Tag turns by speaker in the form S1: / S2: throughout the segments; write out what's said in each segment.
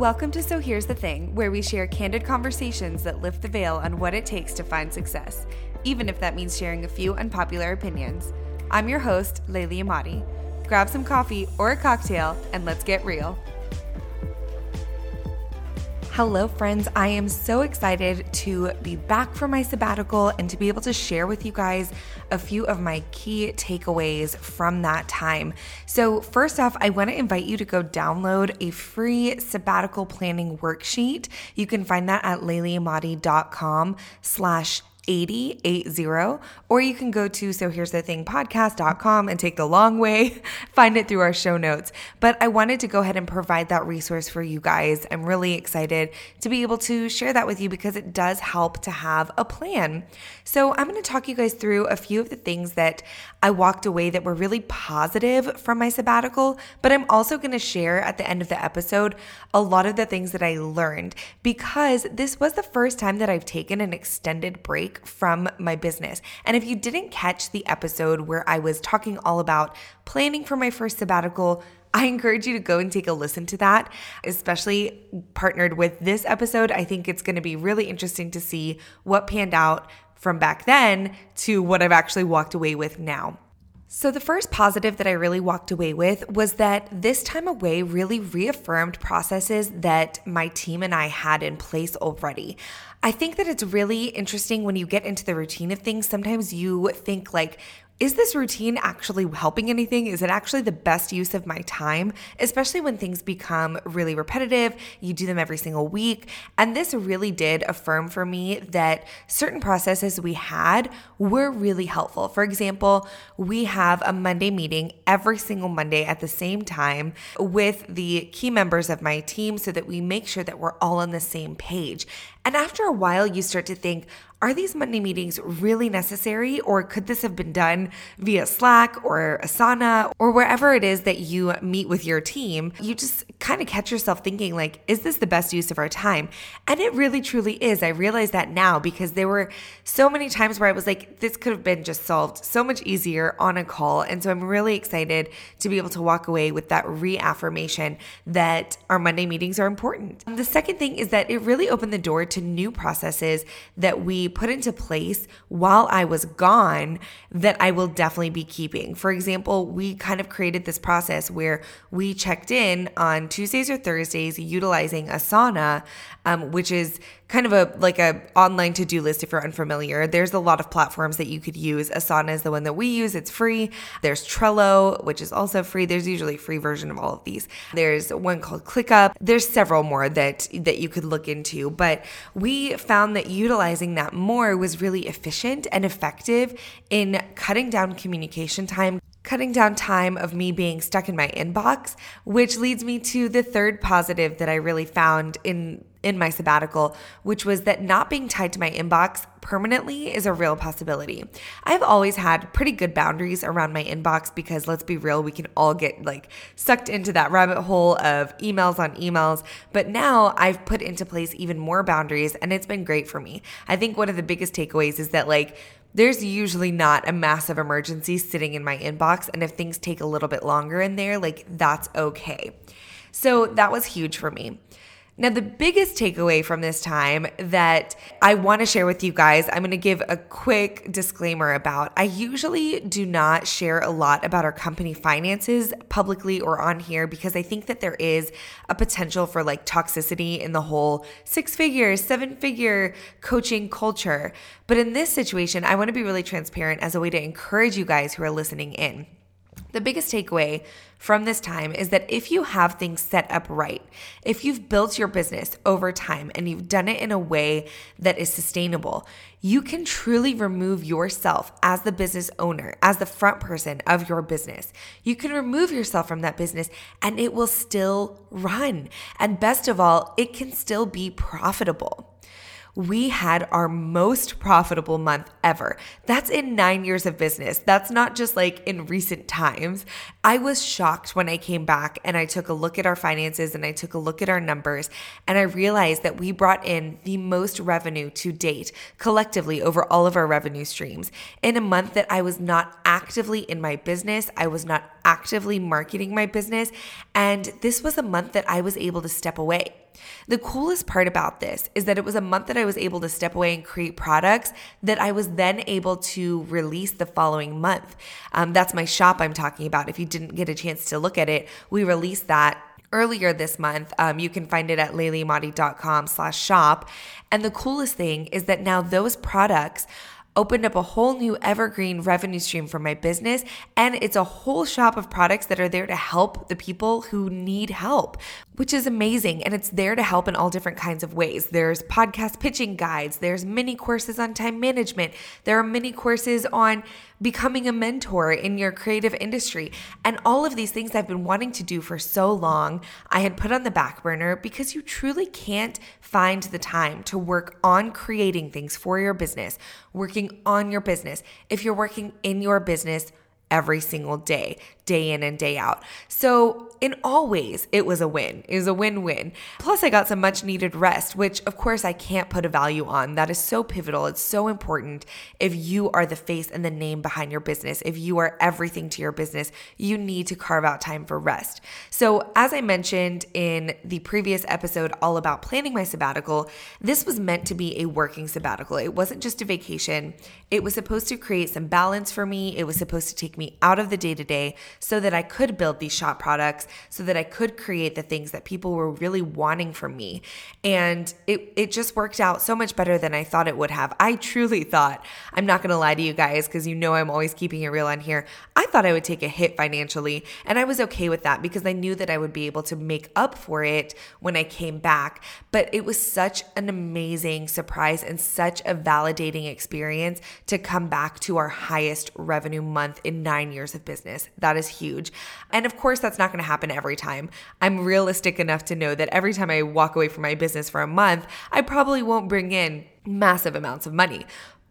S1: Welcome to So Here's the Thing, where we share candid conversations that lift the veil on what it takes to find success, even if that means sharing a few unpopular opinions. I'm your host, Laylee Amati. Grab some coffee or a cocktail and let's get real. Hello, friends. I am so excited to be back from my sabbatical and to be able to share with you guys a few of my key takeaways from that time. So, first off, I want to invite you to go download a free sabbatical planning worksheet. You can find that at layleeamati.com slash 8080 or you can go to so here's the thing podcast.com and take the long way find it through our show notes but i wanted to go ahead and provide that resource for you guys i'm really excited to be able to share that with you because it does help to have a plan so i'm going to talk you guys through a few of the things that i walked away that were really positive from my sabbatical but i'm also going to share at the end of the episode a lot of the things that i learned because this was the first time that i've taken an extended break from my business. And if you didn't catch the episode where I was talking all about planning for my first sabbatical, I encourage you to go and take a listen to that, especially partnered with this episode. I think it's going to be really interesting to see what panned out from back then to what I've actually walked away with now. So, the first positive that I really walked away with was that this time away really reaffirmed processes that my team and I had in place already. I think that it's really interesting when you get into the routine of things. Sometimes you think, like, is this routine actually helping anything? Is it actually the best use of my time? Especially when things become really repetitive, you do them every single week. And this really did affirm for me that certain processes we had were really helpful. For example, we have a Monday meeting every single Monday at the same time with the key members of my team so that we make sure that we're all on the same page. And after a while, you start to think, are these Monday meetings really necessary, or could this have been done via Slack or Asana or wherever it is that you meet with your team? You just kind of catch yourself thinking, like, is this the best use of our time? And it really truly is. I realize that now because there were so many times where I was like, this could have been just solved so much easier on a call. And so I'm really excited to be able to walk away with that reaffirmation that our Monday meetings are important. The second thing is that it really opened the door to new processes that we put into place while I was gone that I will definitely be keeping. For example, we kind of created this process where we checked in on Tuesdays or Thursdays utilizing Asana, um, which is kind of a like a online to-do list if you're unfamiliar. There's a lot of platforms that you could use. Asana is the one that we use. It's free. There's Trello, which is also free. There's usually a free version of all of these. There's one called ClickUp. There's several more that that you could look into, but we found that utilizing that more was really efficient and effective in cutting down communication time, cutting down time of me being stuck in my inbox, which leads me to the third positive that I really found in in my sabbatical, which was that not being tied to my inbox permanently is a real possibility. I've always had pretty good boundaries around my inbox because let's be real, we can all get like sucked into that rabbit hole of emails on emails. But now I've put into place even more boundaries and it's been great for me. I think one of the biggest takeaways is that like there's usually not a massive emergency sitting in my inbox. And if things take a little bit longer in there, like that's okay. So that was huge for me. Now, the biggest takeaway from this time that I want to share with you guys, I'm going to give a quick disclaimer about. I usually do not share a lot about our company finances publicly or on here because I think that there is a potential for like toxicity in the whole six figure, seven figure coaching culture. But in this situation, I want to be really transparent as a way to encourage you guys who are listening in. The biggest takeaway from this time is that if you have things set up right, if you've built your business over time and you've done it in a way that is sustainable, you can truly remove yourself as the business owner, as the front person of your business. You can remove yourself from that business and it will still run. And best of all, it can still be profitable we had our most profitable month ever. That's in nine years of business. That's not just like in recent times. I was shocked when I came back and I took a look at our finances and I took a look at our numbers and I realized that we brought in the most revenue to date collectively over all of our revenue streams in a month that I was not actively in my business. I was not actively marketing my business. And this was a month that I was able to step away. The coolest part about this is that it was a month that I was able to step away and create products that I was then able to release the following month. Um, that's my shop I'm talking about. If you didn't get a chance to look at it, we released that earlier this month. Um, you can find it at layleeamati.com slash shop. And the coolest thing is that now those products opened up a whole new evergreen revenue stream for my business. And it's a whole shop of products that are there to help the people who need help, which is amazing. And it's there to help in all different kinds of ways. There's podcast pitching guides, there's mini courses on time management, there are mini courses on becoming a mentor in your creative industry. And all of these things I've been wanting to do for so long, I had put on the back burner because you truly can't find the time to work on creating things for your business, working on your business. If you're working in your business, every single day, day in and day out. So, in all ways, it was a win. It was a win win. Plus, I got some much needed rest, which of course I can't put a value on. That is so pivotal. It's so important. If you are the face and the name behind your business, if you are everything to your business, you need to carve out time for rest. So, as I mentioned in the previous episode, all about planning my sabbatical, this was meant to be a working sabbatical. It wasn't just a vacation, it was supposed to create some balance for me. It was supposed to take me out of the day to day so that I could build these shop products, so that I could create the things that people were really wanting from me. And it, it just worked out so much better than I thought it would have. I truly thought, I'm not going to lie to you guys because you know I'm always keeping it real on here. I thought I would take a hit financially, and I was okay with that because I knew that I would be able to make up for it when I came back. But it was such an amazing surprise and such a validating experience to come back to our highest revenue month in nine years of business. That is huge. And of course, that's not going to happen every time. I'm realistic enough to know that every time I walk away from my business for a month, I probably won't bring in massive amounts of money.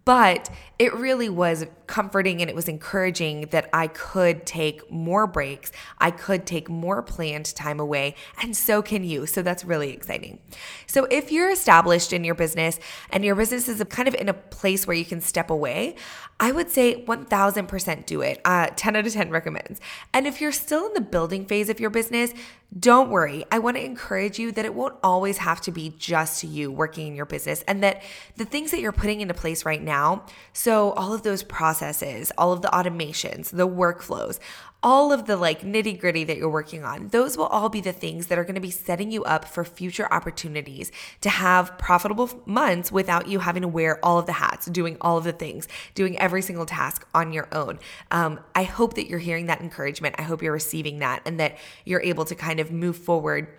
S1: But it really was comforting and it was encouraging that I could take more breaks. I could take more planned time away, and so can you. So that's really exciting. So if you're established in your business and your business is kind of in a place where you can step away, I would say 1000% do it. Uh, 10 out of 10 recommends. And if you're still in the building phase of your business, don't worry. I want to encourage you that it won't always have to be just you working in your business and that the things that you're putting into place right now, so all of those processes, all of the automations, the workflows, all of the like nitty gritty that you're working on, those will all be the things that are going to be setting you up for future opportunities to have profitable months without you having to wear all of the hats, doing all of the things, doing every single task on your own. Um, I hope that you're hearing that encouragement. I hope you're receiving that and that you're able to kind of move forward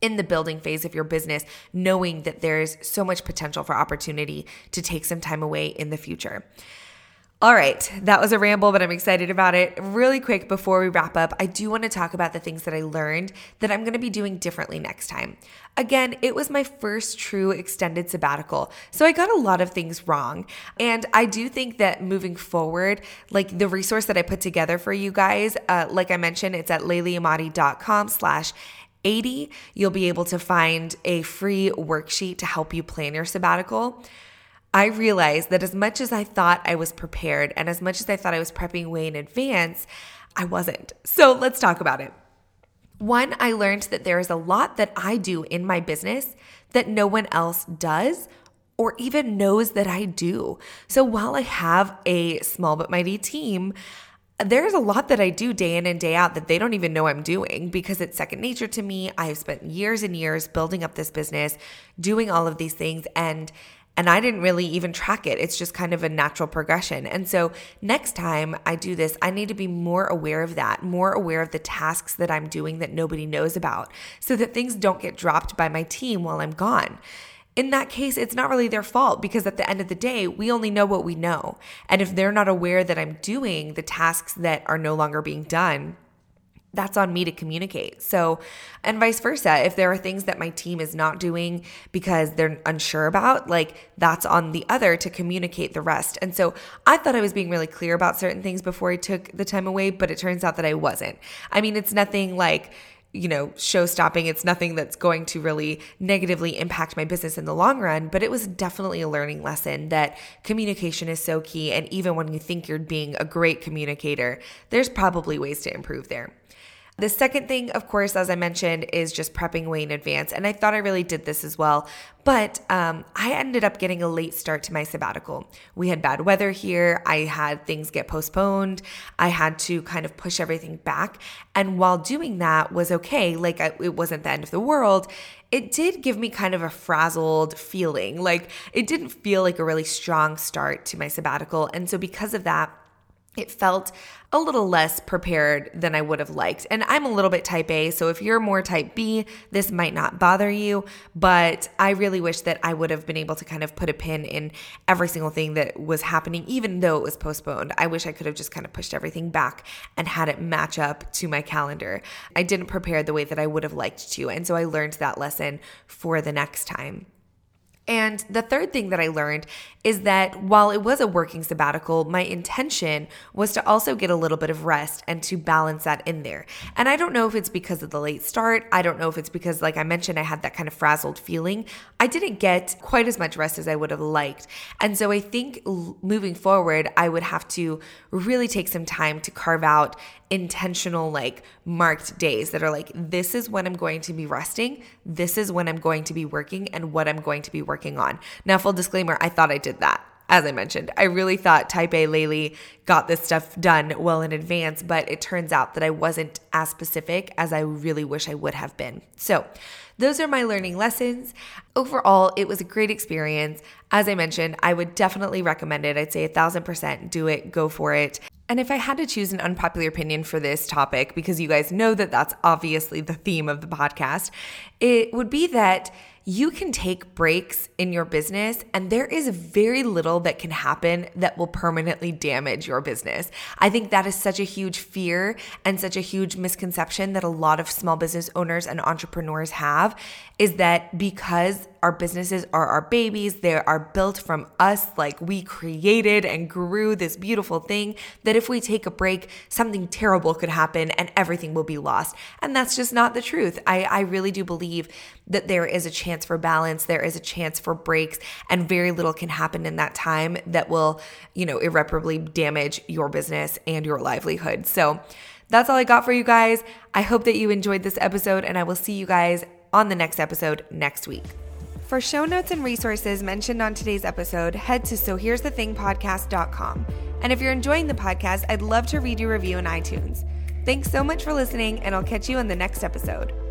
S1: in the building phase of your business, knowing that there's so much potential for opportunity to take some time away in the future. All right, that was a ramble, but I'm excited about it. Really quick before we wrap up, I do want to talk about the things that I learned that I'm going to be doing differently next time. Again, it was my first true extended sabbatical, so I got a lot of things wrong. And I do think that moving forward, like the resource that I put together for you guys, uh, like I mentioned, it's at layleeamati.com slash 80. You'll be able to find a free worksheet to help you plan your sabbatical. I realized that as much as I thought I was prepared and as much as I thought I was prepping way in advance, I wasn't. So let's talk about it. One, I learned that there is a lot that I do in my business that no one else does or even knows that I do. So while I have a small but mighty team, there's a lot that I do day in and day out that they don't even know I'm doing because it's second nature to me. I've spent years and years building up this business, doing all of these things, and and I didn't really even track it. It's just kind of a natural progression. And so next time I do this, I need to be more aware of that, more aware of the tasks that I'm doing that nobody knows about so that things don't get dropped by my team while I'm gone. In that case, it's not really their fault because at the end of the day, we only know what we know. And if they're not aware that I'm doing the tasks that are no longer being done, that's on me to communicate. So, and vice versa. If there are things that my team is not doing because they're unsure about, like that's on the other to communicate the rest. And so I thought I was being really clear about certain things before I took the time away, but it turns out that I wasn't. I mean, it's nothing like, you know, show stopping. It's nothing that's going to really negatively impact my business in the long run, but it was definitely a learning lesson that communication is so key. And even when you think you're being a great communicator, there's probably ways to improve there. The second thing, of course, as I mentioned, is just prepping way in advance. And I thought I really did this as well. But um, I ended up getting a late start to my sabbatical. We had bad weather here. I had things get postponed. I had to kind of push everything back. And while doing that was okay, like I, it wasn't the end of the world, it did give me kind of a frazzled feeling. Like it didn't feel like a really strong start to my sabbatical. And so, because of that, it felt a little less prepared than I would have liked. And I'm a little bit type A, so if you're more type B, this might not bother you, but I really wish that I would have been able to kind of put a pin in every single thing that was happening, even though it was postponed. I wish I could have just kind of pushed everything back and had it match up to my calendar. I didn't prepare the way that I would have liked to, and so I learned that lesson for the next time. And the third thing that I learned is that while it was a working sabbatical, my intention was to also get a little bit of rest and to balance that in there. And I don't know if it's because of the late start. I don't know if it's because, like I mentioned, I had that kind of frazzled feeling. I didn't get quite as much rest as I would have liked. And so I think moving forward, I would have to really take some time to carve out intentional, like marked days that are like, this is when I'm going to be resting, this is when I'm going to be working, and what I'm going to be working on. Now, full disclaimer, I thought I did that. As I mentioned, I really thought Type A Laylee got this stuff done well in advance, but it turns out that I wasn't as specific as I really wish I would have been. So, those are my learning lessons. Overall, it was a great experience. As I mentioned, I would definitely recommend it. I'd say a thousand percent do it, go for it. And if I had to choose an unpopular opinion for this topic, because you guys know that that's obviously the theme of the podcast, it would be that you can take breaks in your business, and there is very little that can happen that will permanently damage your business. I think that is such a huge fear and such a huge misconception that a lot of small business owners and entrepreneurs have is that because our businesses are our babies, they are built from us, like we created and grew this beautiful thing, that if we take a break, something terrible could happen and everything will be lost. And that's just not the truth. I, I really do believe that there is a chance for balance, there is a chance for breaks, and very little can happen in that time that will, you know, irreparably damage your business and your livelihood. So, that's all I got for you guys. I hope that you enjoyed this episode, and I will see you guys on the next episode next week. For show notes and resources mentioned on today's episode, head to sohere'sthethingpodcast.com. And if you're enjoying the podcast, I'd love to read your review in iTunes. Thanks so much for listening, and I'll catch you in the next episode.